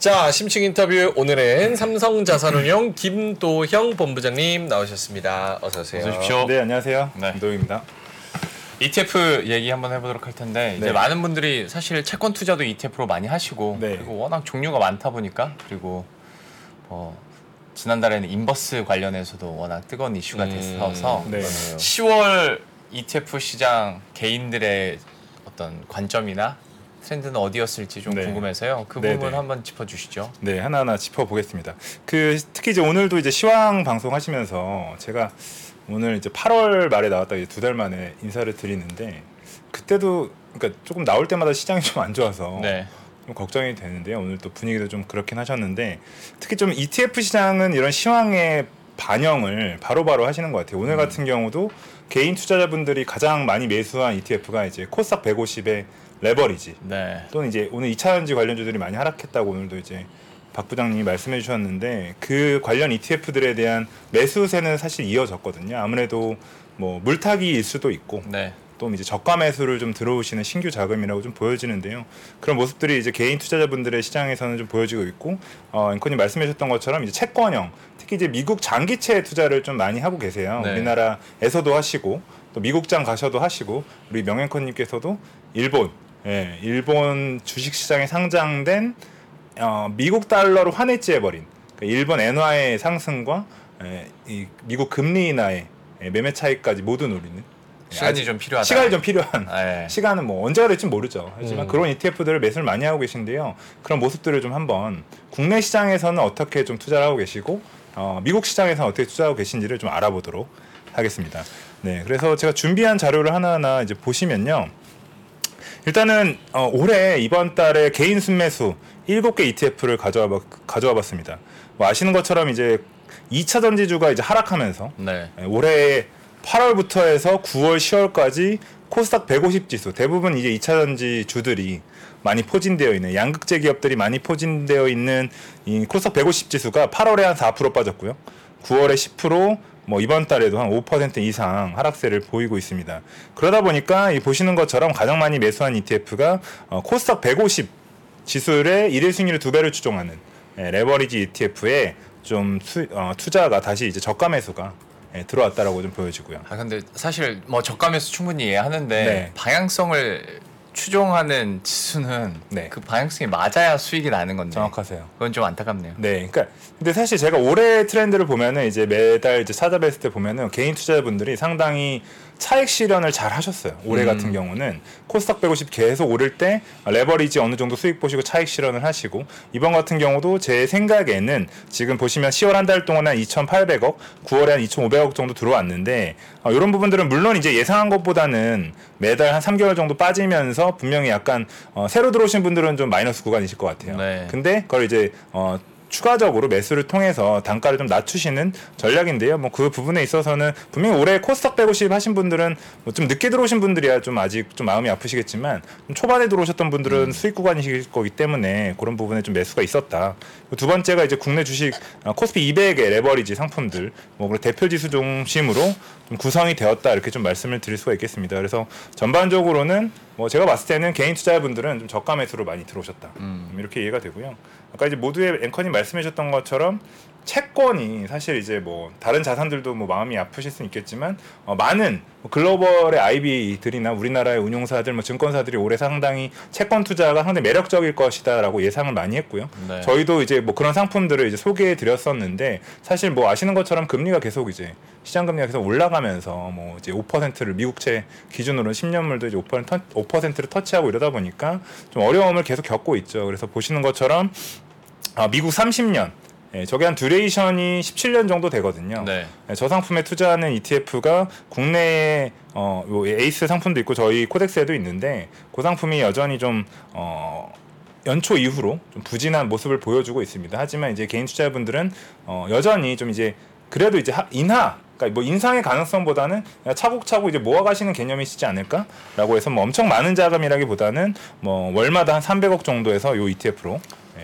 자, 심층 인터뷰 오늘은 삼성자산운용 김도형 본부장님 나오셨습니다. 어서 오세요. 어서 오십시오. 네 안녕하세요. 네. 김도입니다. ETF 얘기 한번 해보도록 할 텐데 이제 네. 많은 분들이 사실 채권 투자도 ETF로 많이 하시고 네. 그리고 워낙 종류가 많다 보니까 그리고 뭐 지난달에는 인버스 관련해서도 워낙 뜨거운 이슈가 음, 됐어서 네. 그러네요. 10월 ETF 시장 개인들의 어떤 관점이나 트렌드는 어디였을지 좀 네. 궁금해서요. 그 네, 부분 네. 한번 짚어주시죠. 네 하나하나 짚어보겠습니다. 그 특히 이제 오늘도 이제 시황 방송 하시면서 제가 오늘 이제 8월 말에 나왔다 이제 두 달 만에 인사를 드리는데 그때도 그러니까 조금 나올 때마다 시장이 좀 안 좋아서 네. 좀 걱정이 되는데요. 오늘 또 분위기도 좀 그렇긴 하셨는데 특히 좀 ETF 시장은 이런 시황의 반영을 바로 바로 하시는 것 같아요. 오늘 같은 경우도 개인 투자자분들이 가장 많이 매수한 ETF가 이제 코스닥 150의 레버리지 네. 또는 이제 오늘 2차전지 관련주들이 많이 하락했다고 오늘도 이제 박 부장님이 말씀해 주셨는데 그 관련 ETF들에 대한 매수세는 사실 이어졌거든요. 아무래도 뭐 물타기일 수도 있고 네. 또 이제 저가 매수를 좀 들어오시는 신규 자금이라고 좀 보여지는데요. 그런 모습들이 이제 개인 투자자분들의 시장에서는 좀 보여지고 있고 어, 앵커님 말씀해주셨던 것처럼 이제 채권형 특히 이제 미국 장기채 투자를 좀 많이 하고 계세요. 네. 우리나라에서도 하시고 또 미국장 가셔도 하시고 우리 명앵커님께서도 일본 예, 일본 주식시장에 상장된 어, 미국 달러로 환해지해버린 그러니까 일본 엔화의 상승과 예, 이 미국 금리 인하의 예, 매매 차이까지 모두 노리는 예, 시간이 좀 필요하다. 시간이 좀 필요한 네. 시간은 뭐 언제가 될지 모르죠. 하지만 음. 그런 ETF들을 매수를 많이 하고 계신데요. 그런 모습들을 좀 한번 국내 시장에서는 어떻게 좀 투자를 하고 계시고 어, 미국 시장에서는 어떻게 투자하고 계신지를 좀 알아보도록 하겠습니다. 네, 그래서 제가 준비한 자료를 하나하나 이제 보시면요. 일단은 어, 올해 이번 달에 개인 순매수 7개 ETF를 가져와 봤- 가져와 봤습니다. 뭐 아시는 것처럼 이제 2차 전지주가 이제 하락하면서 네. 예, 올해 8월부터 해서 9월, 10월까지 코스닥 150 지수 대부분 이제 2차 전지 주들이 많이 포진되어 있는 양극재 기업들이 많이 포진되어 있는 이 코스닥 150 지수가 8월에 한 4% 빠졌고요. 9월에 10%, 뭐 이번 달에도 한 5% 이상 하락세를 보이고 있습니다. 그러다 보니까 이 보시는 것처럼 가장 많이 매수한 ETF가 어, 코스닥 150 지수의 일일 승률을 두 배를 추종하는 예, 레버리지 ETF에 좀 수- 어, 투자가 다시 이제 저가 매수가 예, 들어왔다라고 좀 보여지고요. 아 근데 사실 뭐 저감에서 충분히 이해하는데 네. 방향성을 추종하는 지수는 네. 그 방향성이 맞아야 수익이 나는 건데 정확하세요. 그건 좀 안타깝네요. 네, 그러니까 근데 사실 제가 올해 트렌드를 보면은 이제 매달 이제 찾아뵀을 때 보면은 개인 투자자분들이 상당히 차익 실현을 잘 하셨어요. 올해 음. 같은 경우는 코스닥 150 계속 오를 때 레버리지 어느 정도 수익 보시고 차익 실현을 하시고 이번 같은 경우도 제 생각에는 지금 보시면 10월 한 달 동안 한 2,800억, 9월에 한 2,500억 정도 들어왔는데 어, 이런 부분들은 물론 이제 예상한 것보다는 매달 한 3개월 정도 빠지면서 분명히 약간 어, 새로 들어오신 분들은 좀 마이너스 구간이실 것 같아요. 네. 근데 그걸 이제 어 추가적으로 매수를 통해서 단가를 좀 낮추시는 전략인데요. 뭐 그 부분에 있어서는 분명히 올해 코스닥 150 하신 분들은 뭐 좀 늦게 들어오신 분들이야 좀 아직 좀 마음이 아프시겠지만 좀 초반에 들어오셨던 분들은 수익 구간이실 거기 때문에 그런 부분에 좀 매수가 있었다. 두 번째가 이제 국내 주식 어, 코스피 200의 레버리지 상품들 뭐 대표 지수 중심으로 좀 구성이 되었다 이렇게 좀 말씀을 드릴 수가 있겠습니다. 그래서 전반적으로는 뭐 제가 봤을 때는 개인 투자자분들은 좀 저가 매수로 많이 들어오셨다. 음, 이렇게 이해가 되고요. 아까 이제 모두의 앵커님 말씀해 주셨던 것처럼 채권이 사실 이제 뭐 다른 자산들도 뭐 마음이 아프실 수는 있겠지만 어, 많은 뭐 글로벌의 IB들이나 우리나라의 운용사들, 뭐 증권사들이 올해 상당히 채권 투자가 상당히 매력적일 것이다라고 예상을 많이 했고요. 네. 저희도 이제 뭐 그런 상품들을 이제 소개해 드렸었는데 사실 뭐 아시는 것처럼 금리가 계속 이제 시장 금리가 계속 올라가면서 뭐 이제 5%를 미국채 기준으로 10년물도 이제 5% 터, 5%를 터치하고 이러다 보니까 좀 어려움을 계속 겪고 있죠. 그래서 보시는 것처럼 아, 미국 30년 예, 저게 한 duration이 17년 정도 되거든요. 네. 예, 저 상품에 투자하는 ETF가 국내에 어, 요 에이스 상품도 있고 저희 KODEX에도 있는데 그 상품이 여전히 좀 어, 연초 이후로 좀 부진한 모습을 보여주고 있습니다. 하지만 이제 개인 투자자분들은 어, 여전히 좀 이제 그래도 이제 하- 인하 그러니까 뭐 인상의 가능성보다는 차곡차곡 이제 모아가시는 개념이시지 않을까라고 해서 뭐 엄청 많은 자금이라기보다는 뭐 월마다 한 300억 정도에서 요 ETF로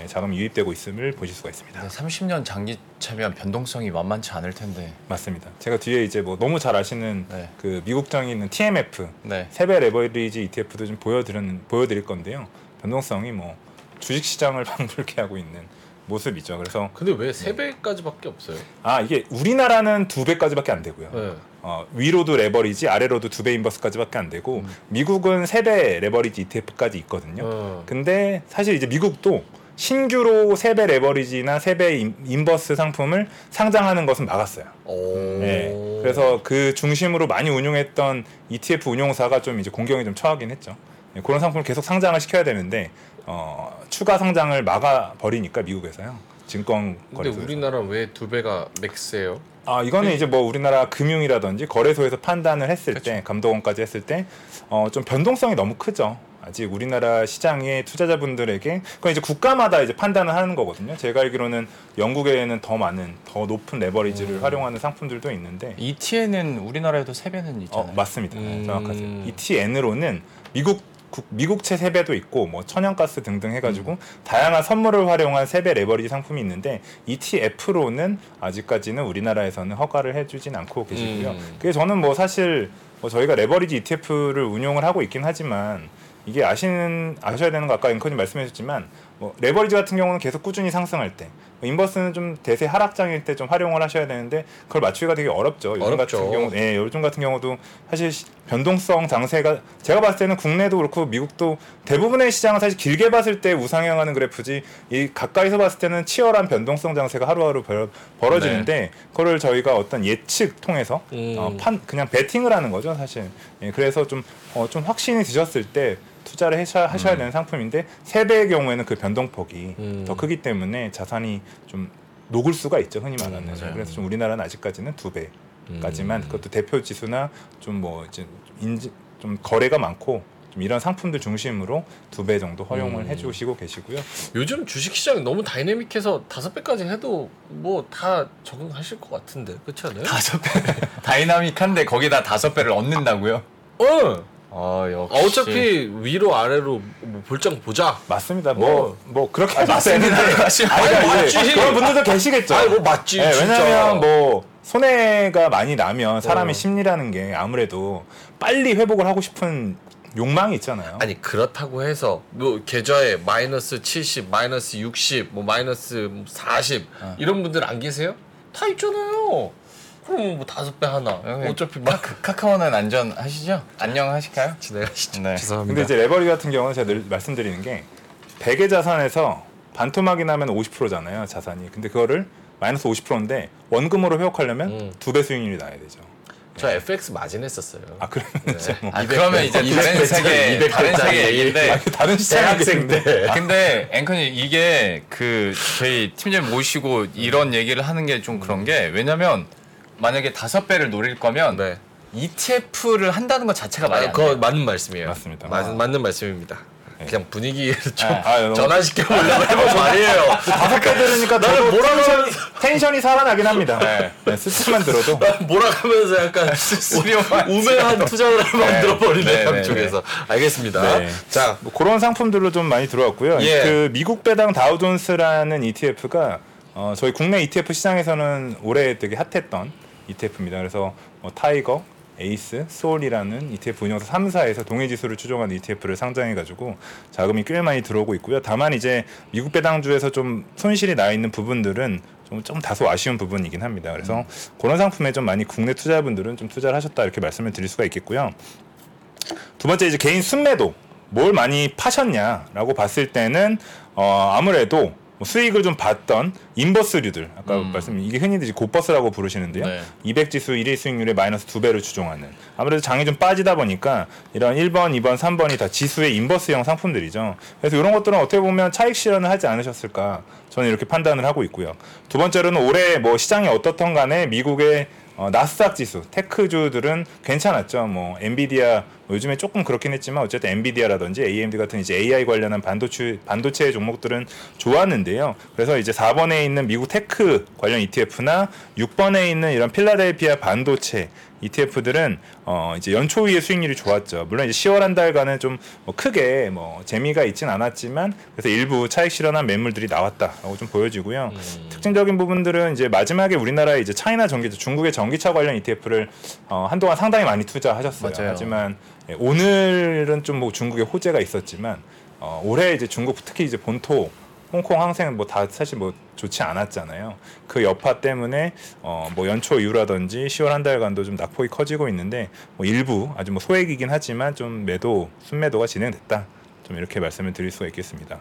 예, 자금이 유입되고 있음을 보실 수가 있습니다. 30년 장기차면 변동성이 만만치 않을 텐데. 맞습니다. 제가 뒤에 이제 뭐 너무 잘 아시는 네. 그 미국장에 있는 TMF 네. 세배 레버리지 ETF도 좀 보여드리는 보여드릴 건데요. 변동성이 뭐 주식 시장을 방불케 하고 있는 모습이죠. 그래서 근데 왜 세 배까지밖에 없어요? 아 이게 우리나라는 두 배까지밖에 안 되고요. 네. 어, 위로도 레버리지, 아래로도 두 배 인버스까지밖에 안 되고 음. 미국은 세 배 레버리지 ETF까지 있거든요. 어. 근데 사실 이제 미국도 신규로 세배 레버리지나 세배 인버스 상품을 상장하는 것은 막았어요. 오. 네. 그래서 그 중심으로 많이 운용했던 ETF 운용사가 좀 이제 곤경에 좀 처하긴 했죠. 네, 그런 상품을 계속 상장을 시켜야 되는데 어, 추가 상장을 막아 버리니까 미국에서요. 증권 근데 거래소에서. 우리나라 왜 두 배가 맥스예요? 아 이거는 이제 뭐 우리나라 금융이라든지 거래소에서 판단을 했을 때 감독원까지 했을 때어좀 변동성이 너무 크죠. 아직 우리나라 시장의 투자자분들에게 그건 이제 국가마다 이제 판단을 하는 거거든요. 제가 알기로는 영국에는 더 많은 더 높은 레버리지를 활용하는 상품들도 있는데 ETN은 우리나라에도 세 배는 어, 있잖아요. 맞습니다. 음. 정확하죠. ETN으로는 미국 국- 미국채 세배도 있고 뭐 천연가스 등등 해가지고 음. 다양한 선물을 활용한 세배 레버리지 상품이 있는데 ETF로는 아직까지는 우리나라에서는 허가를 해주진 않고 계시고요. 음. 그게 저는 뭐 사실 뭐 저희가 레버리지 ETF를 운용을 하고 있긴 하지만 이게 아시는 아셔야 되는 거 아까 앵커님 말씀해주셨지만 뭐 레버리지 같은 경우는 계속 꾸준히 상승할 때 뭐 인버스는 좀 대세 하락장일 때 좀 활용을 하셔야 되는데 그걸 맞추기가 되게 어렵죠. 요즘 어렵죠. 같은 경우 예, 요즘 같은 경우도 사실 시- 변동성 장세가 제가 봤을 때는 국내도 그렇고 미국도 대부분의 시장은 사실 길게 봤을 때 우상향하는 그래프지 이 가까이서 봤을 때는 치열한 변동성 장세가 하루하루 벌, 벌어지는데 그거를 저희가 어떤 예측 통해서 음. 어, 판 그냥 베팅을 하는 거죠 사실. 예, 그래서 좀 어, 좀 확신이 드셨을 때 투자를 하셔야, 하셔야 되는 상품인데 세 배의 경우에는 그 변동폭이 음. 더 크기 때문에 자산이 좀 녹을 수가 있죠 흔히 말하는. 맞아요. 그래서 좀 우리나라는 아직까지는 두 배까지만 음. 그것도 대표 지수나 좀 뭐 이제 인지 좀 거래가 많고 좀 이런 상품들 중심으로 두 배 정도 허용을 음. 해주시고 계시고요. 요즘 주식 시장이 너무 다이내믹해서 다섯 배까지 해도 뭐 다 적응하실 것 같은데 그렇지 않아요? 다섯 배 다이나믹한데 거기다 다섯 배를 얹는다고요? 어. 아 역시. 아, 어차피 위로 아래로 뭐 볼장 보자. 맞습니다. 뭐 뭐 그렇게 수 맞습니다. 아니, 아니, 맞지. 그런 분들도 계시겠죠. 아니 뭐 맞지. 네, 진짜. 왜냐하면 뭐 손해가 많이 나면 사람의 어. 심리라는 게 아무래도 빨리 회복을 하고 싶은 욕망이 있잖아요. 아니 그렇다고 해서 뭐 계좌에 마이너스 70, 마이너스 60, 뭐 마이너스 40 어. 이런 분들 안 계세요? 다 있잖아요. 그럼 뭐 다섯 배 하나. 어차피 막 카- 카카오는 안전하시죠? 안녕하실까요? 진행하시죠. 네. 죄송합니다. 근데 이제 레버리 같은 경우는 제가 늘 말씀드리는 게 100의 자산에서 반토막이 나면 50%잖아요 자산이. 근데 그거를 마이너스 50%인데 원금으로 회복하려면 음. 두배 수익률이 나야 되죠. 저 FX 마진 했었어요. 아 그러면 네. 이제 뭐아200 그러면 이제 200 다른 세계 200 다른 세계 얘기인데 아, 다른 시장이겠는데. 때. 근데 앵커님 이게 그 저희 팀장 모시고 이런 얘기를 하는 게 좀 그런 게 왜냐면 만약에 다섯 배를 노릴 거면 네. ETF를 한다는 것 자체가 말이 아, 안 그거 돼요. 맞는 말씀이에요. 맞습니다. 맞, 아. 맞는 말씀입니다. 그냥 분위기를 좀 아, 아, 너무- 전환시켜 보려고 해본 말이에요. 다섯 배 들으니까 나는 뭐라고 tension이, 살아나긴 합니다. 네. 숫자만 들어도 몰아가면서 약간 우매한 투자를 만들어 버리네 네, 네, 한쪽에서. 알겠습니다. 네. 자, 뭐 그런 상품들로 좀 많이 들어왔고요. 예. 그 미국 배당 다우존스라는 ETF가 어, 저희 국내 ETF 시장에서는 올해 되게 핫했던 ETF입니다. 그래서 뭐 TIGER, ACE, SOL이라는 ETF 운용사 3사에서 동일 지수를 추종한 ETF를 상장해 가지고 자금이 꽤 많이 들어오고 있고요. 다만 이제 미국 배당주에서 좀 손실이 나 있는 부분들은 좀, 좀 다소 아쉬운 부분이긴 합니다. 그래서 그런 상품에 좀 많이 국내 투자분들은 좀 투자를 하셨다 이렇게 말씀을 드릴 수가 있겠고요. 두 번째 이제 개인 순매도 뭘 많이 파셨냐라고 봤을 때는 어 아무래도 뭐 수익을 좀 봤던 인버스류들 아까 음. 말씀 이게 흔히들 곱버스라고 부르시는데요. 네. 200 지수 1일 수익률에 마이너스 두 배를 추종하는 아무래도 장이 좀 빠지다 보니까 이런 1번, 2번, 3번이 다 지수의 인버스형 상품들이죠. 그래서 이런 것들은 어떻게 보면 차익 실현을 하지 않으셨을까 저는 이렇게 판단을 하고 있고요. 두 번째로는 올해 뭐 시장이 어떻던 간에 미국의 어, 나스닥 지수, tech주들은 괜찮았죠. 뭐 엔비디아 뭐 요즘에 조금 그렇긴 했지만 어쨌든 엔비디아라든지 AMD 같은 이제 AI 관련한 반도체 반도체 종목들은 좋았는데요. 그래서 이제 4번에 있는 미국 tech 관련 ETF나 6번에 있는 이런 필라델피아 반도체 ETF들은 어 이제 연초위의 수익률이 좋았죠. 물론 이제 10월 한 달간은 좀 뭐 크게 뭐 재미가 있진 않았지만 그래서 일부 차익 실현한 매물들이 나왔다라고 좀 보여지고요. 특징적인 부분들은 이제 마지막에 우리나라의 이제 차이나 전기차, 중국의 전기차 관련 ETF를 어 한동안 상당히 많이 투자하셨어요. 맞아요. 하지만 예, 오늘은 좀 뭐 중국의 호재가 있었지만 어, 올해 이제 중국 특히 이제 본토 홍콩 항생 뭐 다 사실 뭐 좋지 않았잖아요. 그 여파 때문에 어 뭐 연초 이후라든지 10월 한 달간도 좀 낙폭이 커지고 있는데 뭐 일부 아주 뭐 소액이긴 하지만 좀 매도 순매도가 진행됐다. 좀 이렇게 말씀을 드릴 수가 있겠습니다.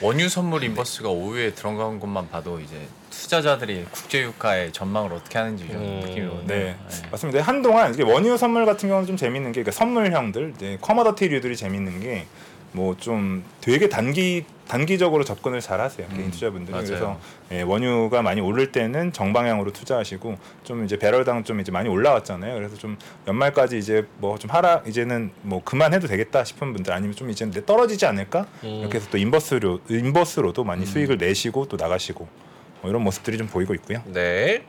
원유 선물 인버스가 5위에 들어간 것만 봐도 이제 투자자들이 국제 유가의 전망을 어떻게 하는지 좀 음, 느낌이 오네요. 네, 맞습니다. 한동안 이게 원유 선물 같은 경우는 좀 재밌는 게 그러니까 선물형들, 이제 커머더티류들이 재밌는 게 뭐 좀 되게 단기 단기적으로 접근을 잘 하세요 개인 투자분들이 맞아요. 그래서 예, 원유가 많이 오를 때는 정방향으로 투자하시고 좀 이제 배럴당 좀 이제 많이 올라왔잖아요 그래서 좀 연말까지 이제 뭐 좀 하락 이제는 뭐 그만해도 되겠다 싶은 분들 아니면 좀 이제 떨어지지 않을까 이렇게 해서 또 인버스로 인버스로도 많이 수익을 내시고 또 나가시고 뭐 이런 모습들이 좀 보이고 있고요. 네.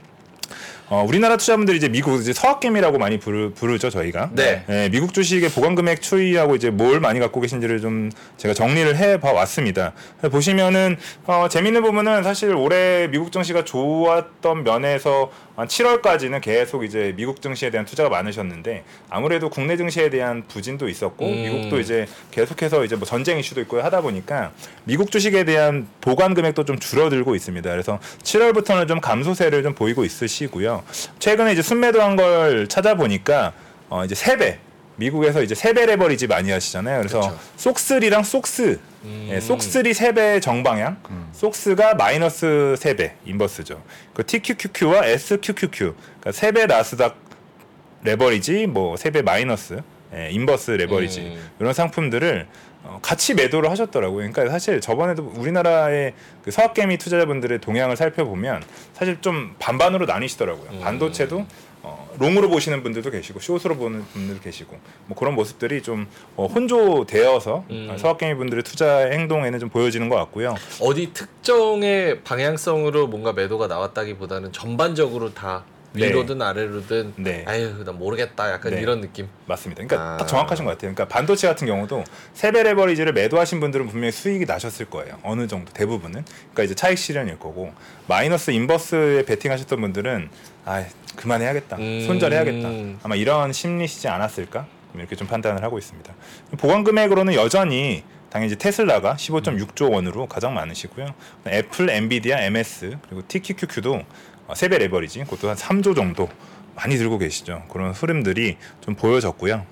어, 우리나라 투자분들이 이제 미국 이제 서학개미라고 많이 부르, 부르죠 저희가. 네. 예, 미국 주식의 보관 금액 추이하고 이제 뭘 많이 갖고 계신지를 좀 제가 정리를 해봐 왔습니다. 보시면은 어, 재밌는 부분은 사실 올해 미국 증시가 좋았던 면에서 한 7월까지는 계속 이제 미국 증시에 대한 투자가 많으셨는데 아무래도 국내 증시에 대한 부진도 있었고 음. 미국도 이제 계속해서 이제 뭐 전쟁 이슈도 있고 하다 보니까 미국 주식에 대한 보관 금액도 좀 줄어들고 있습니다. 그래서 7월부터는 좀 감소세를 좀 보이고 있으시고요. 최근에 이제 순매도한 걸 찾아보니까 어 이제 세배 미국에서 이제 세배 레버리지 많이 하시잖아요. 그래서 그쵸. 속스리랑 속스, 음. 예, 속스리 세배 정방향, 속스가 마이너스 세배 인버스죠. 그 TQQQ와 SQQQ, 그러니까 세배 나스닥 레버리지, 뭐 세배 마이너스, 예, 인버스 레버리지 음. 이런 상품들을 어, 같이 매도를 하셨더라고요. 그러니까 사실 저번에도 우리나라의 그 서학개미 투자자분들의 동향을 살펴보면 사실 좀 반반으로 나뉘시더라고요. 음. 반도체도 어, 롱으로 보시는 분들도 계시고 숏으로 보는 분들도 계시고 뭐 그런 모습들이 좀 어, 혼조되어서 음. 서학개미 분들의 투자 행동에는 좀 보여지는 것 같고요. 어디 특정의 방향성으로 뭔가 매도가 나왔다기보다는 전반적으로 다 네. 위로든 아래로든 네. 아유 나 모르겠다 약간 네. 이런 느낌. 맞습니다. 그러니까 아. 딱 정확하신 것 같아요. 그러니까 반도체 같은 경우도 세배 레버리지를 매도하신 분들은 분명히 수익이 나셨을 거예요. 어느 정도 대부분은. 그러니까 이제 차익 실현일 거고 마이너스 인버스에 베팅하셨던 분들은 아 그만해야겠다, 음. 손절해야겠다. 아마 이런 심리시지 않았을까 이렇게 좀 판단을 하고 있습니다. 보관 금액으로는 여전히 당연히 이제 테슬라가 15.6조 원으로 가장 많으시고요. 애플, 엔비디아, MS 그리고 TQQQ도 어, 세배 레버리지 그것도 한 3조 정도 많이 들고 계시죠. 그런 흐름들이 좀 보여졌고요.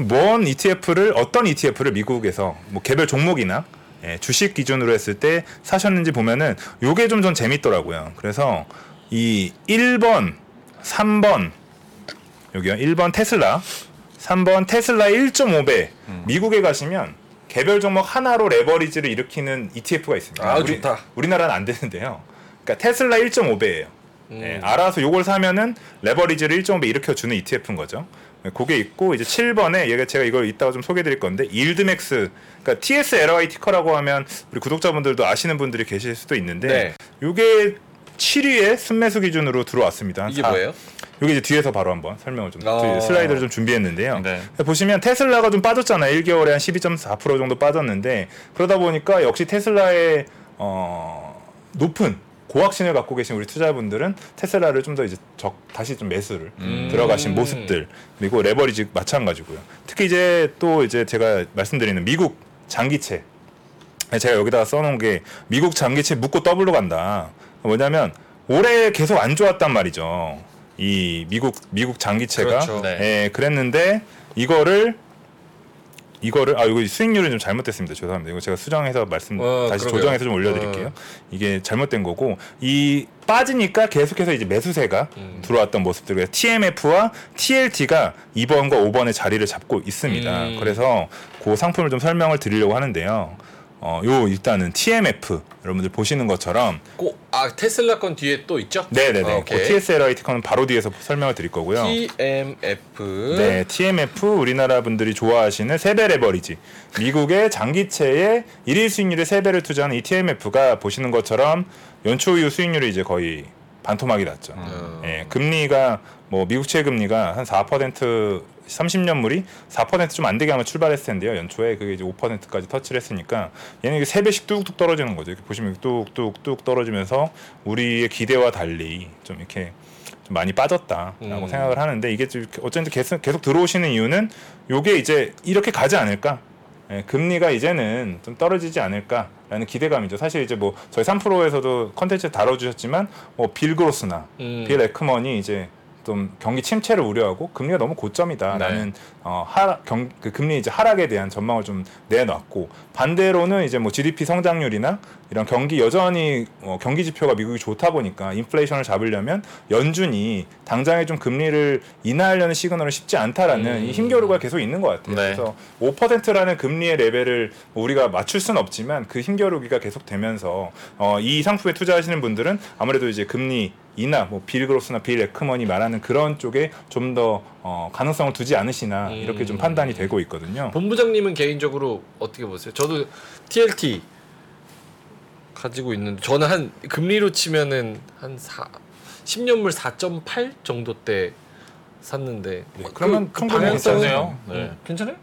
뭔 ETF를 어떤 ETF를 미국에서 뭐 개별 종목이나 예, 주식 기준으로 했을 때 사셨는지 보면은 요게 좀 전 재밌더라고요. 그래서 이 1번, 3번 여기요. 1번 테슬라, 3번 테슬라 1.5배. 미국에 가시면 개별 종목 하나로 레버리지를 일으키는 ETF가 있습니다. 아, 우리, 좋다. 우리나라는 안 되는데요. 그러니까 테슬라 1.5배예요. 음. 예, 알아서 요걸 사면은 레버리지를 1.5배 일으켜 주는 ETF인 거죠. 예, 그게 있고 이제 7번에 얘가 제가 이걸 이따가 좀 소개해 드릴 건데 일드맥스 그러니까 TSLY 티커라고 하면 우리 구독자분들도 아시는 분들이 계실 수도 있는데 네. 요게 7위에 순매수 기준으로 들어왔습니다. 이게 사- 뭐예요? 여기 이제 뒤에서 바로 한번 설명을 좀 어. 슬라이드를 좀 준비했는데요. 네. 보시면 테슬라가 좀 빠졌잖아요. 1개월에 한 12.4% 정도 빠졌는데 그러다 보니까 역시 테슬라의 어, 높은 고확신을 갖고 계신 우리 투자분들은 테슬라를 좀 더 이제 적 다시 좀 매수를 음. 들어가신 모습들 그리고 레버리지 마찬가지고요. 특히 이제 또 이제 제가 말씀드리는 미국 장기채 제가 여기다가 써놓은 게 미국 장기채 묻고 더블로 간다. 뭐냐면 올해 계속 안 좋았단 말이죠. 이 미국 미국 장기채가 그렇죠. 네. 예, 그랬는데 이거를 이거를 아 이거 수익률이 좀 잘못됐습니다. 죄송합니다. 이거 제가 수정해서 말씀 어, 다시 그러게요. 조정해서 좀 올려드릴게요. 어. 이게 잘못된 거고 이 빠지니까 계속해서 이제 매수세가 음. 들어왔던 모습들 TMF와 TLT가 2번과 5번의 자리를 잡고 있습니다. 음. 그래서 그 상품을 좀 설명을 드리려고 하는데요. 어, 요 일단은 TMF 여러분들 보시는 것처럼 꼭아 테슬라 건 뒤에 또 있죠? 네네네. 어, 그. TSLI 티커는 바로 뒤에서 설명을 드릴 거고요. TMF. 네, TMF 우리나라 분들이 좋아하시는 세배 레버리지. 미국의 장기채에 일일 수익률의 세배를 투자하는 이 TMF가 보시는 것처럼 연초 이후 수익률이 이제 거의 반토막이 났죠. 음. 예, 금리가 뭐 미국채 금리가 한 4% 30년물이 4%좀 안 되게 아마 출발했을 텐데요. 연초에 그게 이제 5%까지 터치를 했으니까 얘는 이게 세 배씩 뚝뚝 떨어지는 거죠. 이렇게 보시면 뚝뚝뚝 떨어지면서 우리의 기대와 달리 좀 이렇게 좀 많이 빠졌다라고 음. 생각을 하는데 이게 좀 어쩐지 계속, 계속 들어오시는 이유는 요게 이제 이렇게 가지 않을까? 예, 금리가 이제는 좀 떨어지지 않을까라는 기대감이죠. 사실 이제 뭐 저희 3프로에서도 컨텐츠 다뤄주셨지만 뭐 빌 그로스나 음. 빌 에크먼이 이제 좀 경기 침체를 우려하고 금리가 너무 고점이다라는 네. 어, 하락 경, 그 금리 이제 하락에 대한 전망을 좀 내놨고 반대로는 이제 뭐 GDP 성장률이나 이런 경기 여전히 어, 경기 지표가 미국이 좋다 보니까 인플레이션을 잡으려면 연준이 당장에 좀 금리를 인하하려는 시그널은 쉽지 않다라는 음. 이 힘겨루가 계속 있는 것 같아요. 네. 그래서 5%라는 금리의 레벨을 뭐 우리가 맞출 수는 없지만 그 힘겨루기가 계속 되면서 어, 이 상품에 투자하시는 분들은 아무래도 이제 금리 이나 뭐 빌 그로스나 빌 에크먼이 말하는 그런 쪽에 좀더 어, 가능성을 두지 않으시나 음. 이렇게 좀 판단이 되고 있거든요. 본부장님은 개인적으로 어떻게 보세요? 저도 TLT 가지고 있는데 저는 한 금리로 치면은 한 4, 10년물 4.8 정도 때 샀는데 네, 그러면 그, 그 방향성은 괜찮네요. 네. 네. 괜찮아요?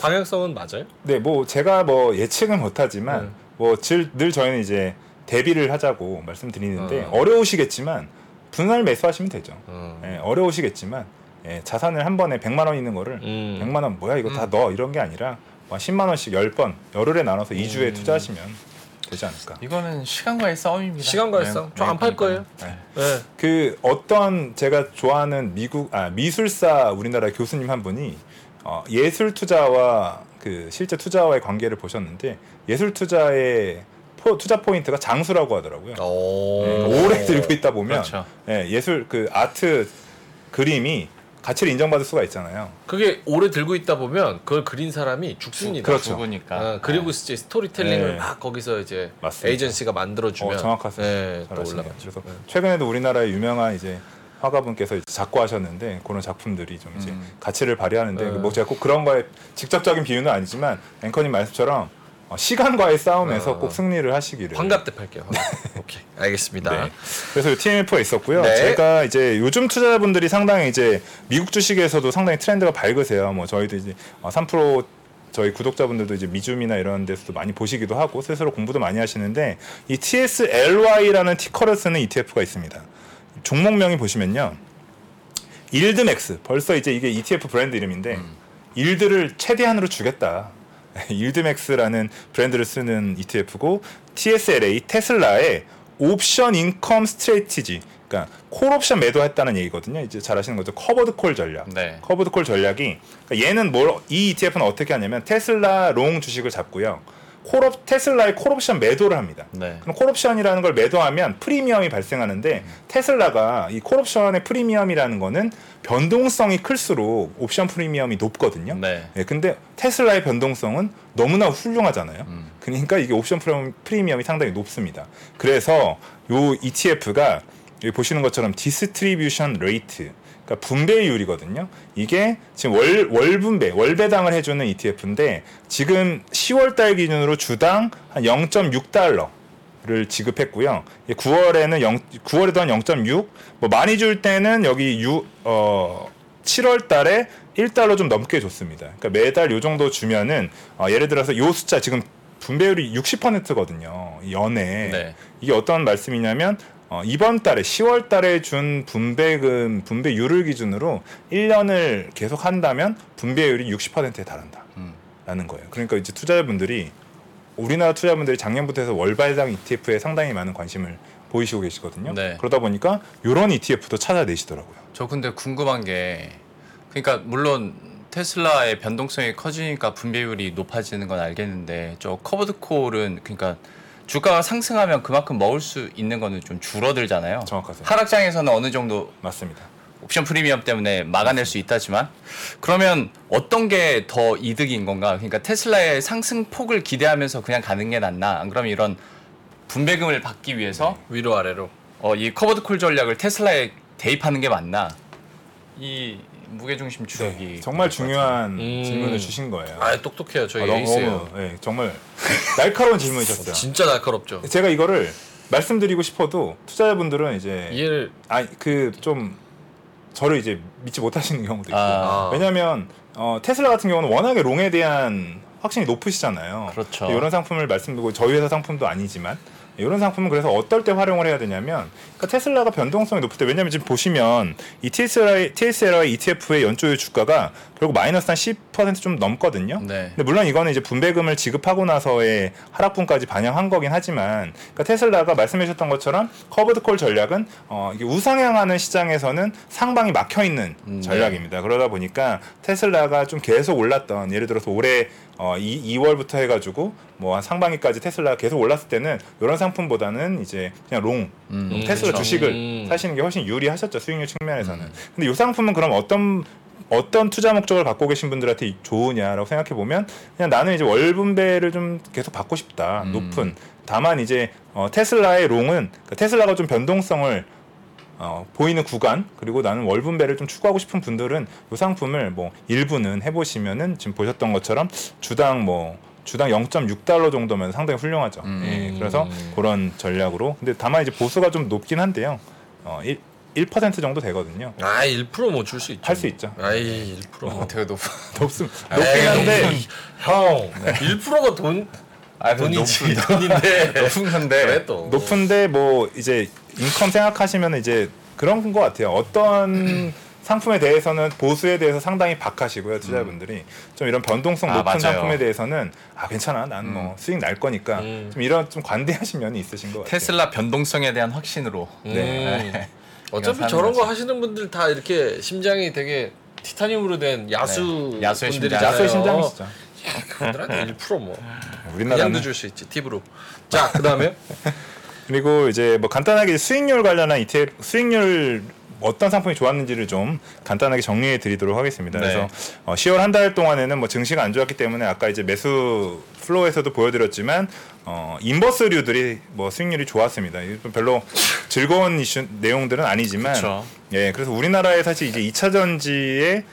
방향성은 맞아요? 네, 뭐 제가 뭐 예측은 못하지만 네. 뭐늘 저희는 이제 대비를 하자고 말씀드리는데 어. 어. 려우시겠지만 분할 매수하시면 되죠. 어. 예, 어려우시겠지만 예, 자산을 한 번에 100만 원 있는 거를 음. 100만 원 뭐야 이거 다 넣어 이런 게 아니라 뭐 10만 원씩 10번 열흘에 나눠서 음. 2주에 투자하시면 되지 않을까. 이거는 시간과의 싸움입니다. 시간과의 싸움? 저 안팔 그러니까요. 거예요. 네. 네. 그 어떤 제가 좋아하는 미국 아 미술사 우리나라 교수님 한 분이 어, 예술 투자와 그 실제 투자와의 관계를 보셨는데 예술 투자의 포, 투자 포인트가 장수라고 하더라고요. 오. 네, 오래 들고 있다 보면 그렇죠. 예, 예술 그 아트 그림이 가치를 인정받을 수가 있잖아요. 그게 오래 들고 있다 보면 그걸 그린 사람이 죽습니다. 그렇죠. 죽으니까. 어, 그리고 이제 스토리텔링을 네. 막 거기서 이제 맞습니다. 에이전시가 만들어주면 어, 정확하세요. 네, 또. 올라가죠. 그래서 네. 최근에도 우리나라의 유명한 이제 화가분께서 작고하셨는데 그런 작품들이 좀 이제 음. 가치를 발휘하는데 네. 뭐 제가 꼭 그런 거에 직접적인 비유는 아니지만 앵커님 말씀처럼 어, 시간과의 싸움에서 어. 꼭 승리를 하시기를. 환갑 때 팔게요. 환갑. 오케이, 알겠습니다. 네. 그래서 TMF가 있었고요. 네. 제가 이제 요즘 투자자분들이 상당히 이제 미국 주식에서도 상당히 트렌드가 밝으세요. 뭐 저희도 이제 어, 3% 저희 구독자분들도 이제 미줌이나 이런 데서도 많이 보시기도 하고 스스로 공부도 많이 하시는데 이 TSLY라는 티커를 쓰는 ETF가 있습니다. 종목명이 보시면요. YieldMax 벌써 이제 이게 ETF 브랜드 이름인데 yield를 최대한으로 주겠다. YieldMax라는 브랜드를 쓰는 ETF고 TSLA 테슬라의 option income strategy 그러니까 콜옵션 매도했다는 얘기거든요. 이제 잘 아시는 거죠. covered call 전략. 네. covered call 전략이 그러니까 얘는 뭘 이 ETF는 어떻게 하냐면 테슬라 long 주식을 잡고요. 콜옵 테슬라의 콜옵션 매도를 합니다. 네. 그럼 콜옵션이라는 걸 매도하면 프리미엄이 발생하는데 테슬라가 이 콜옵션의 프리미엄이라는 거는 변동성이 클수록 옵션 프리미엄이 높거든요. 네. 네, 근데 테슬라의 변동성은 너무나 훌륭하잖아요. 음. 그러니까 이게 옵션 프리미엄- 프리미엄이 상당히 높습니다. 그래서 요 ETF가 여기 보시는 것처럼 distribution rate 그러니까 분배율이거든요. 이게 지금 월, 월 분배, 월 배당을 해주는 ETF인데 지금 10월 달 기준으로 주당 한 0.6달러 를 지급했고요. 9월에는 0, 9월에도 한 0.6, 뭐 많이 줄 때는 여기 6, 어, 7월 달에 1달러 좀 넘게 줬습니다. 그러니까 매달 요 정도 주면은 어, 예를 들어서 요 숫자 지금 분배율이 60%거든요. 연에 네. 이게 어떤 말씀이냐면 어, 이번 달에 10월 달에 준 분배금 분배율을 기준으로 1년을 계속 한다면 분배율이 60%에 달한다. 음. 라는 거예요. 그러니까 이제 투자자분들이 우리나라 투자자분들이 작년부터 해서 월배당 ETF에 상당히 많은 관심을 보이시고 계시거든요. 네. 그러다 보니까 이런 ETF도 찾아내시더라고요. 저 근데 궁금한 게 그러니까 물론 테슬라의 변동성이 커지니까 분배율이 높아지는 건 알겠는데 저 covered call은 그러니까 주가가 상승하면 그만큼 먹을 수 있는 거는 좀 줄어들잖아요. 정확하세요. 하락장에서는 어느 정도 맞습니다. 옵션 프리미엄 때문에 막아낼 수 있다지만 그러면 어떤 게 더 이득인 건가? 그러니까 테슬라의 상승 폭을 기대하면서 그냥 가는 게 낫나? 안 그러면 이런 분배금을 받기 위해서 위로 아래로. 어, 이 covered call 전략을 테슬라에 대입하는 게 맞나? 이 무게중심 추격이 네, 정말 중요한 음. 질문을 주신 거예요. 아 똑똑해요 저희 아, 너무, 에이스예요. 너무, 네, 정말 날카로운 질문이셨어요. 진짜 날카롭죠. 제가 이거를 말씀드리고 싶어도 투자자분들은 이제 이해를 아니 그좀 저를 이제 믿지 못하시는 경우도 있고 아, 왜냐하면 어, 테슬라 같은 경우는 워낙에 long에 대한 확신이 높으시잖아요. 그렇죠. 이런 상품을 말씀드리고 저희 회사 상품도 아니지만 이런 상품은 그래서 어떨 때 활용을 해야 되냐면 그러니까 테슬라가 변동성이 높을 때 왜냐면 지금 보시면 이 TSLY, TSLY ETF의 연초율 주가가 결국 마이너스 한 10%좀 넘거든요. 네. 근데 물론 이거는 이제 분배금을 지급하고 나서의 하락분까지 반영한 거긴 하지만 그러니까 테슬라가 말씀해 주셨던 것처럼 covered call 전략은 어, 이게 우상향하는 시장에서는 상방이 막혀 있는 음, 전략입니다. 그러다 보니까 테슬라가 좀 계속 올랐던 예를 들어서 올해 어, 이, 2월부터 해가지고 뭐 한 상반기까지 테슬라가 계속 올랐을 때는 이런 상품보다는 이제 그냥 long 음, long 테슬라 그렇죠. 주식을 음. 사시는 게 훨씬 유리하셨죠 수익률 측면에서는. 근데 이 상품은 그럼 어떤 어떤 투자 목적을 갖고 계신 분들한테 좋으냐라고 생각해 보면 그냥 나는 이제 월 분배를 좀 계속 받고 싶다 음. 높은 다만 이제 어, 테슬라의 long은 그러니까 테슬라가 좀 변동성을 어, 보이는 구간 그리고 나는 월 분배를 좀 추구하고 싶은 분들은 이 상품을 뭐 일부는 해보시면은 지금 보셨던 것처럼 주당 뭐 주당 0.6달러 정도면 상당히 훌륭하죠. 음. 예, 그래서 그런 전략으로 근데 다만 이제 보수가 좀 높긴 한데요. 어, 1, 1% 정도 되거든요. 아, 1%뭐 줄 수 있죠. 할 수 있죠. 아이, 1%. 어, 되게 높. 높습 높긴 한데 형, 1%가 돈 아, 돈이지 돈인데. 높은 건데. 그래 또. 높은데 뭐 이제 인컴 생각하시면 이제 그런 것 같아요. 어떤 상품에 대해서는 보수에 대해서 상당히 박하시고요 투자분들이 좀 이런 변동성 아, 높은 맞아요. 상품에 대해서는 아 괜찮아 난 뭐 수익 날 거니까 음. 좀 이런 좀 관대하신 면이 있으신 것 같아요. 테슬라 변동성에 대한 확신으로. 음. 어차피 저런 거. 하시는 분들 다 이렇게 심장이 되게 티타늄으로 된 야수 네, 야수의 심장. 분들이잖아요. 야수의 심장이시죠. 그분들한테 1%뭐 우리나라는 그냥도 줄수 있지 팁으로. 자, 그다음에 그리고 이제 뭐 간단하게 수익률 관련한 ETF 수익률 어떤 상품이 좋았는지를 좀 간단하게 정리해 드리도록 하겠습니다. 네. 그래서 어, 10월 한 달 동안에는 뭐 증시가 안 좋았기 때문에 아까 이제 매수 flow에서도 보여드렸지만 어, 인버스류들이 뭐 수익률이 좋았습니다. 별로 즐거운 이슈 내용들은 아니지만 그쵸. 예, 그래서 우리나라에 사실 이제 2차 전지에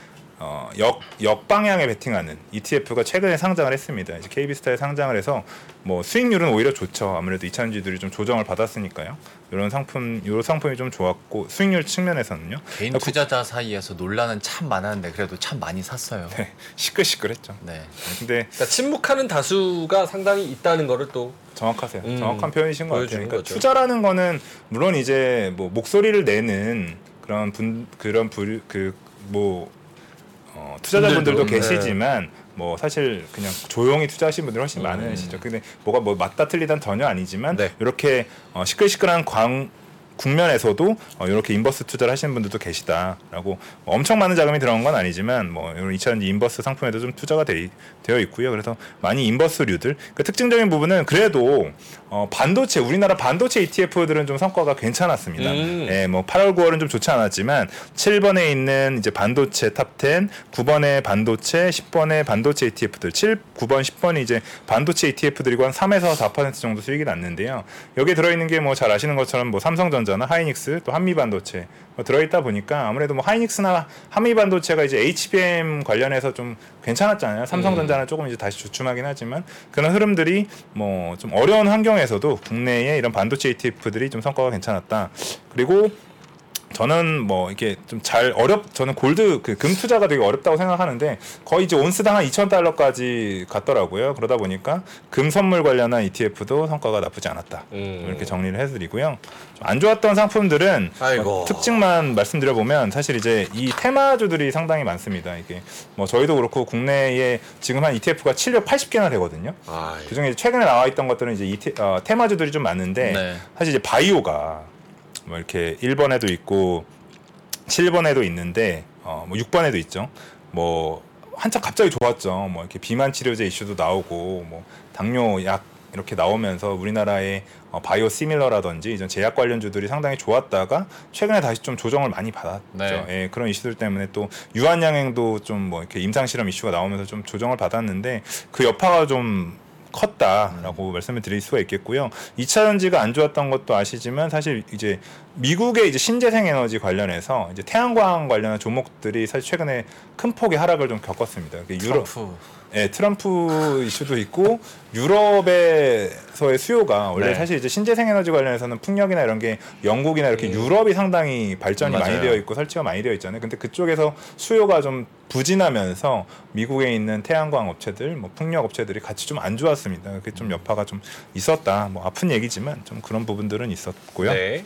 어, 역 역방향에 베팅하는 ETF가 최근에 상장을 했습니다. 이제 KB스타에 상장을 해서 뭐 수익률은 오히려 좋죠. 아무래도 2차 전지들이 좀 조정을 받았으니까요. 이런 상품, 이런 상품이 좀 좋았고 수익률 측면에서는요. 개인 그러니까 투자자 사이에서 논란은 참 많았는데 그래도 참 많이 샀어요. 네, 시끌시끌했죠. 네. 근데 그러니까 침묵하는 다수가 상당히 있다는 거를 또 정확하세요. 음, 정확한 표현이신 것 같아요. 그러니까 거죠. 투자라는 거는 물론 이제 뭐 목소리를 내는 그런 분 그런 불그뭐 어, 투자자분들도 분들도, 계시지만 뭐 사실 그냥 조용히 투자하시는 분들 훨씬 음. 많으시죠. 근데 뭐가 뭐 맞다 틀리단 전혀 아니지만 네. 이렇게 어, 시끌시끌한 광 국면에서도 어, 이렇게 인버스 투자를 하시는 분들도 계시다라고 엄청 많은 자금이 들어간 건 아니지만 뭐 이런 2차전지 인버스 상품에도 좀 투자가 돼, 되어 있고요. 그래서 많이 인버스류들 그 특징적인 부분은 그래도 어, 반도체 우리나라 반도체 ETF들은 좀 성과가 괜찮았습니다. 음. 예, 뭐 8월 9월은 좀 좋지 않았지만 7번에 있는 이제 반도체 top10, 9번에 반도체, 10번에 반도체 ETF들, 7, 9번, 10번이 이제 반도체 ETF들이고 한 3에서 4% 정도 수익이 났는데요. 여기에 들어 있는 게 뭐 잘 아시는 것처럼 뭐 삼성전자나 하이닉스 또 한미반도체 뭐 들어 있다 보니까 아무래도 뭐 하이닉스나 한미반도체가 이제 HBM 관련해서 좀 괜찮았잖아요. 삼성전자는 조금 이제 다시 주춤하긴 하지만 그런 흐름들이 뭐 좀 어려운 환경에서도 국내에 이런 반도체 ETF들이 좀 성과가 괜찮았다. 그리고 저는 뭐 이게 좀 잘 어렵 저는 골드 그 금 투자가 되게 어렵다고 생각하는데 거의 이제 온스당 한 2천 달러까지 갔더라고요. 그러다 보니까 금 선물 관련한 ETF도 성과가 나쁘지 않았다. 음. 이렇게 정리를 해드리고요. 좀안 좋았던 상품들은 아이고. 어, 특징만 말씀드려 보면 사실 이제 이 테마주들이 상당히 많습니다. 이게 뭐 저희도 그렇고 국내에 지금 한 ETF가 780개나 되거든요. 아, 그 중에 최근에 나와 있던 것들은 이제 ET, 어, 테마주들이 좀 많은데 네. 사실 이제 바이오가 뭐 이렇게 1번에도 있고 7번에도 있는데 어, 뭐 6번에도 있죠. 뭐 한참 갑자기 좋았죠. 뭐 이렇게 비만 치료제 이슈도 나오고 뭐 당뇨 약 이렇게 나오면서 우리나라의 어, 바이오 시밀러라든지 이전 제약 관련주들이 상당히 좋았다가 최근에 다시 좀 조정을 많이 받았죠. 네. 예, 그런 이슈들 때문에 또 유한양행도 좀 뭐 이렇게 임상 실험 이슈가 나오면서 좀 조정을 받았는데 그 여파가 좀 컸다라고 말씀을 드릴 수가 있겠고요. 2차 전지가 안 좋았던 것도 아시지만 사실 이제 미국의 이제 신재생 에너지 관련해서 이제 태양광 관련한 종목들이 사실 최근에 큰 폭의 하락을 좀 겪었습니다. 그 유럽 트럼프. 예, 트럼프 이슈도 있고 유럽에서의 수요가 원래 네. 사실 이제 신재생 에너지 관련해서는 풍력이나 이런 게 영국이나 이렇게 유럽이 상당히 발전이 많이 맞아요. 되어 있고 설치가 많이 되어 있잖아요. 근데 그쪽에서 수요가 좀 부진하면서 미국에 있는 태양광 업체들, 뭐 풍력 업체들이 같이 좀 안 좋았습니다. 그게 좀 여파가 좀 있었다. 뭐 아픈 얘기지만 좀 그런 부분들은 있었고요. 네.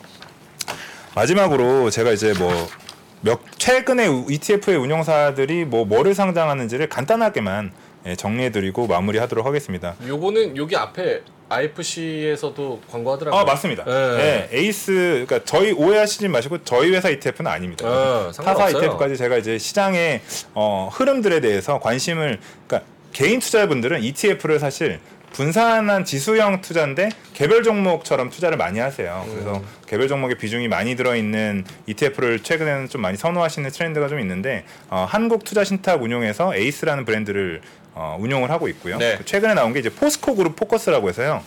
마지막으로 제가 이제 뭐몇 최근에 ETF의 운용사들이 뭐 뭐를 상장하는지를 간단하게만 예, 정리해드리고 마무리하도록 하겠습니다. 요거는 여기 앞에 IFC에서도 광고하더라고요. 아 맞습니다. 네. 예, 에이스 그러니까 저희 오해하시지 마시고 저희 회사 ETF는 아닙니다. 어, 타사. ETF까지 제가 이제 시장의 어, 흐름들에 대해서 관심을 그러니까 개인 투자자분들은 ETF를 사실 분산한 지수형 투자인데 개별 종목처럼 투자를 많이 하세요. 그래서 개별 종목의 비중이 많이 들어있는 ETF를 최근에는 좀 많이 선호하시는 트렌드가 좀 있는데 어, 한국 투자 신탁 운용에서 에이스라는 브랜드를 어, 운용을 하고 있고요. 네. 그 최근에 나온 게 이제 포스코 그룹 포커스라고 해서요.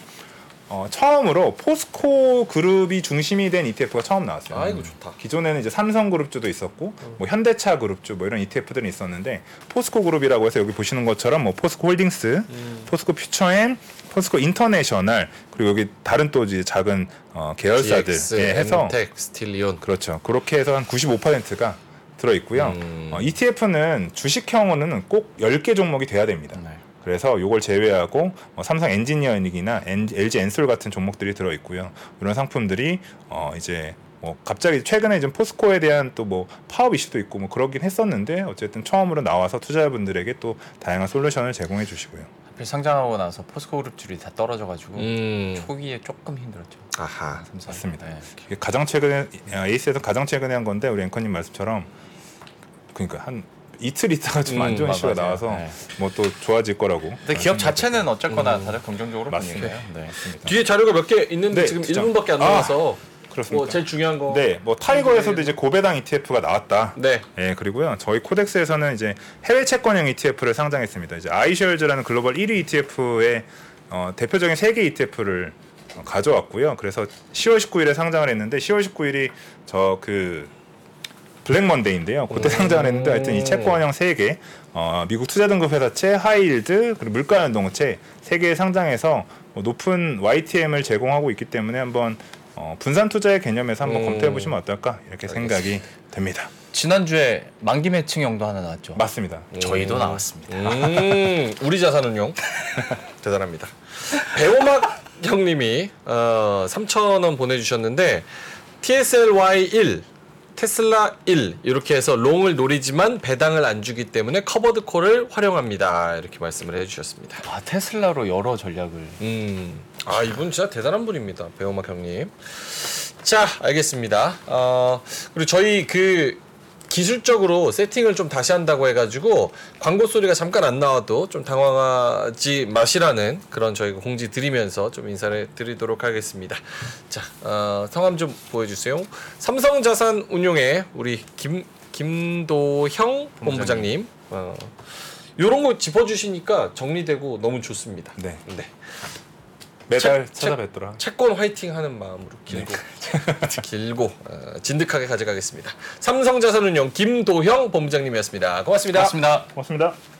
어, 처음으로 포스코 그룹이 중심이 된 ETF가 처음 나왔어요. 아 이거 좋다. 기존에는 이제 삼성 그룹주도 있었고 뭐 현대차 그룹주 뭐 이런 ETF들이 있었는데 포스코 그룹이라고 해서 여기 보시는 것처럼 뭐 포스코 홀딩스, 포스코 퓨처엠, 포스코 인터내셔널 그리고 여기 다른 또 이제 작은 어, 계열사들 DX, 예, 해서 엠텍, 스틸리온. 그렇죠. 그렇게 해서 한 95%가 들어 있고요. 음. 어, ETF는 주식형으로는 꼭 10개 종목이 돼야 됩니다. 네. 그래서 요걸 제외하고 어, 삼성 엔지니어링이나 엔- LG 엔솔 같은 종목들이 들어 있고요. 이런 상품들이 어 이제 뭐 갑자기 최근에 좀 포스코에 대한 또 뭐 파업 이슈도 있고 뭐 그러긴 했었는데 어쨌든 처음으로 나와서 투자자분들에게 또 다양한 솔루션을 제공해 주시고요. 하필 상장하고 나서 포스코 그룹주들이 다 떨어져가지고 음. 초기에 조금 힘들었죠. 아하. 맞습니다. 네. 이게 가장 최근에 아, 에이스에서 가장 최근에 한 건데 우리 앵커님 말씀처럼 그러니까 한 이틀 있다가 좀안 음, 좋은 이슈가. 나와서 네. 뭐또 좋아질 거라고. 근데 기업 자체는 어쨌거나 음. 다들 긍정적으로 맞습니다. 보니까요. 네. 맞습니다. 뒤에 자료가 몇 개 있는데 네, 지금 진짜. 1분밖에 안 아, 남아서 그렇습니까? 뭐 제일 중요한 거. 네, 뭐 TIGER에서도 이제 고배당 ETF가 나왔다. 네. 예, 그리고요. 저희 KODEX에서는 이제 해외 채권형 ETF를 상장했습니다. 이제 iShares라는 글로벌 1위 ETF의 어, 대표적인 세개 ETF를 어, 가져왔고요. 그래서 10월 19일에 상장을 했는데 10월 19일이 저그 Black Monday인데요. 그때 음. 상장을 했는데 하여튼 이 채권형 세 개, 어, 미국 투자등급 회사채, high yield, 그리고 물가연동채 세개 상장해서 뭐 높은 YTM을 제공하고 있기 때문에 한번 어, 분산 투자의 개념에서 한번 음. 검토해 보시면 어떨까 이렇게 생각이 됩니다. 지난주에 만기 매칭형도 하나 나왔죠. 맞습니다. 저희도 나왔습니다. 음, 우리 자산운용 대단합니다. 배오막 형님이 어, 3천 원 보내주셨는데 TSLY 1, 테슬라 1 이렇게 해서 long을 노리지만 배당을 안 주기 때문에 covered call을 활용합니다. 이렇게 말씀을 해주셨습니다. 아 테슬라로 여러 전략을 음, 아 이분 진짜 대단한 분입니다, 배우막 형님. 자, 알겠습니다. 어, 그리고 저희 그 기술적으로 세팅을 좀 다시 한다고 해가지고 광고 소리가 잠깐 안 나와도 좀 당황하지 마시라는 그런 저희가 공지 드리면서 좀 인사를 드리도록 하겠습니다. 자, 어, 성함 좀 보여주세요. 삼성자산운용의 우리 김 김도형 본부장님. 어, 요런 거 짚어주시니까 정리되고 너무 좋습니다. 네. 네. 매달 책- 찾아뵙더라. 채권 화이팅 하는 마음으로 길고 길고 어, 진득하게 가져가겠습니다. 삼성자산운용 김도형 본부장님이었습니다. 고맙습니다. 맞습니다. 고맙습니다.